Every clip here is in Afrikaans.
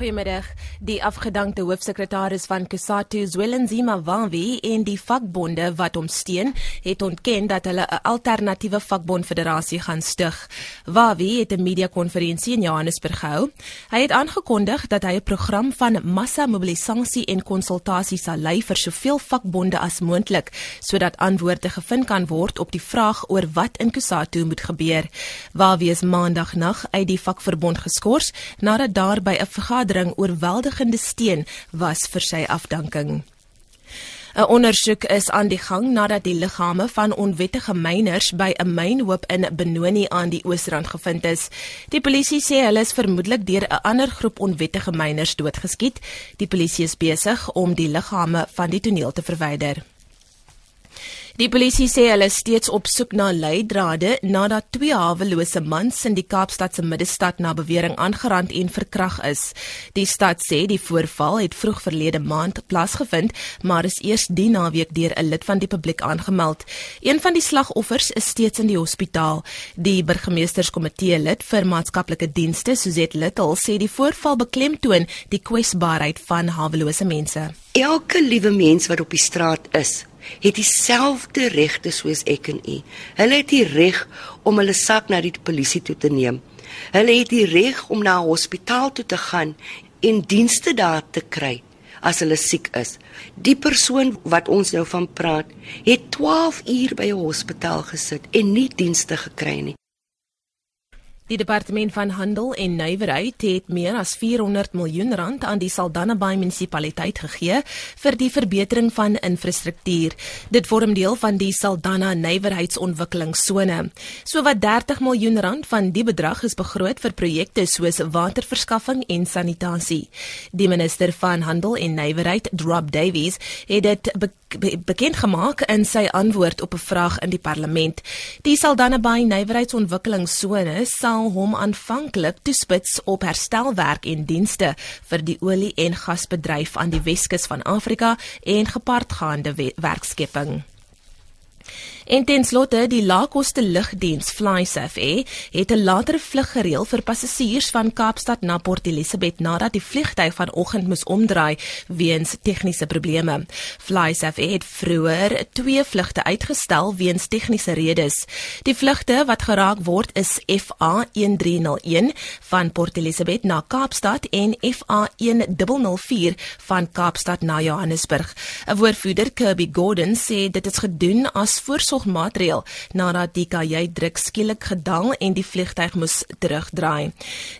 Goeiemiddag. Die afgedankte hoofsekretaris van Kusatu, Zwelinzima Wawi en die vakbonde wat hom steun, het ontken dat hulle 'n alternatiewe vakbondfederasie gaan stig. Wawi het 'n media-konferensie in Johannesburg gehou. Hy het aangekondig dat hy 'n program van massa-mobilisasie en konsultasie sal lei vir soveel vakbonde as moontlik, sodat antwoorde gevind kan word op die vraag oor wat in Kusatu moet gebeur. Wawi is maandagnag uit die vakverbond geskort nadat daar by 'n vergadering vergadering oorweldigende steun was vir sy afdanking. 'n Ondersoek is aan die gang nadat die liggame van onwettige myners by 'n mynhoop in Benoni aan die Oosrand gevind is. Die polisie sê hulle is vermoedelik deur 'n ander groep onwettige myners doodgeskiet. Die polisie is besig om die liggame van die toneel te verwyder. Die polisie sê hulle is steeds op soek na leidrade nadat twee hawelose mans in die Kaapstad se middestad na bewering aangerand en verkrag is. Die stad sê die voorval het vroeg verlede maand plaasgevind, maar is eers die naweek deur 'n lid van die publiek aangemeld. Een van die slagoffers is steeds in die hospitaal. Die burgemeesterskomitee lid vir maatskaplike dienste, Suzette Little, sê die voorval beklemtoon die kwesbaarheid van hawelose mense. Elke liewe mens wat op die straat is, het dieselfde regte soos ek en u. Hulle het die reg om hulle sak na die polisie toe te neem. Hulle het die reg om na 'n hospitaal toe te gaan en dienste daar te kry as hulle siek is. Die persoon wat ons nou van praat, het 12 uur by 'n hospitaal gesit en nie dienste gekry nie. Die departement van handel en nywerheid het meer as 400 miljoen rand aan die Saldanha Bay munisipaliteit gegee vir die verbetering van infrastruktuur. Dit vorm deel van die Saldanha nywerheidsontwikkelingsone. Sowat 30 miljoen rand van die bedrag is begroot vir projekte soos waterverskaffing en sanitasie. Die minister van handel en nywerheid, Rob Davies, het dit be be bekend gemaak in sy antwoord op 'n vraag in die parlement. Die Saldanha Bay nywerheidsontwikkelingsone sal sal hom aanvanklik toespits op herstelwerk en dienste vir die olie en gasbedryf aan die Weskus van Afrika en gepaardgaande werkskepping. En ten slotte, die laagkoste lugdiens FlySafair het 'n latere vlug gereël vir passasiers van Kaapstad na Port Elizabeth nadat die vliegtyg vanoggend moes omdraai weens tegniese probleme. FlySafair het vroeër twee vlugte uitgestel weens tegniese redes. Die vlugte wat geraak word is FA1301 van Port Elizabeth na Kaapstad en FA1004 van Kaapstad na Johannesburg. 'n Woordvoerder, Kirby Gordon, sê dit is gedoen as voorsorg voorsorgmaatreël nadat die kajuit druk skielik gedaal en die vliegtyg moes terugdraai.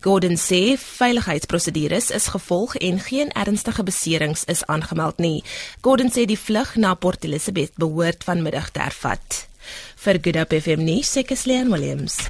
Gordon sê veiligheidsprosedures is gevolg en geen ernstige beserings is aangemeld nie. Gordon sê die vlug na Port Elizabeth behoort vanmiddag te hervat. Vir Good Hope FM nuus, Sekeslien Williams.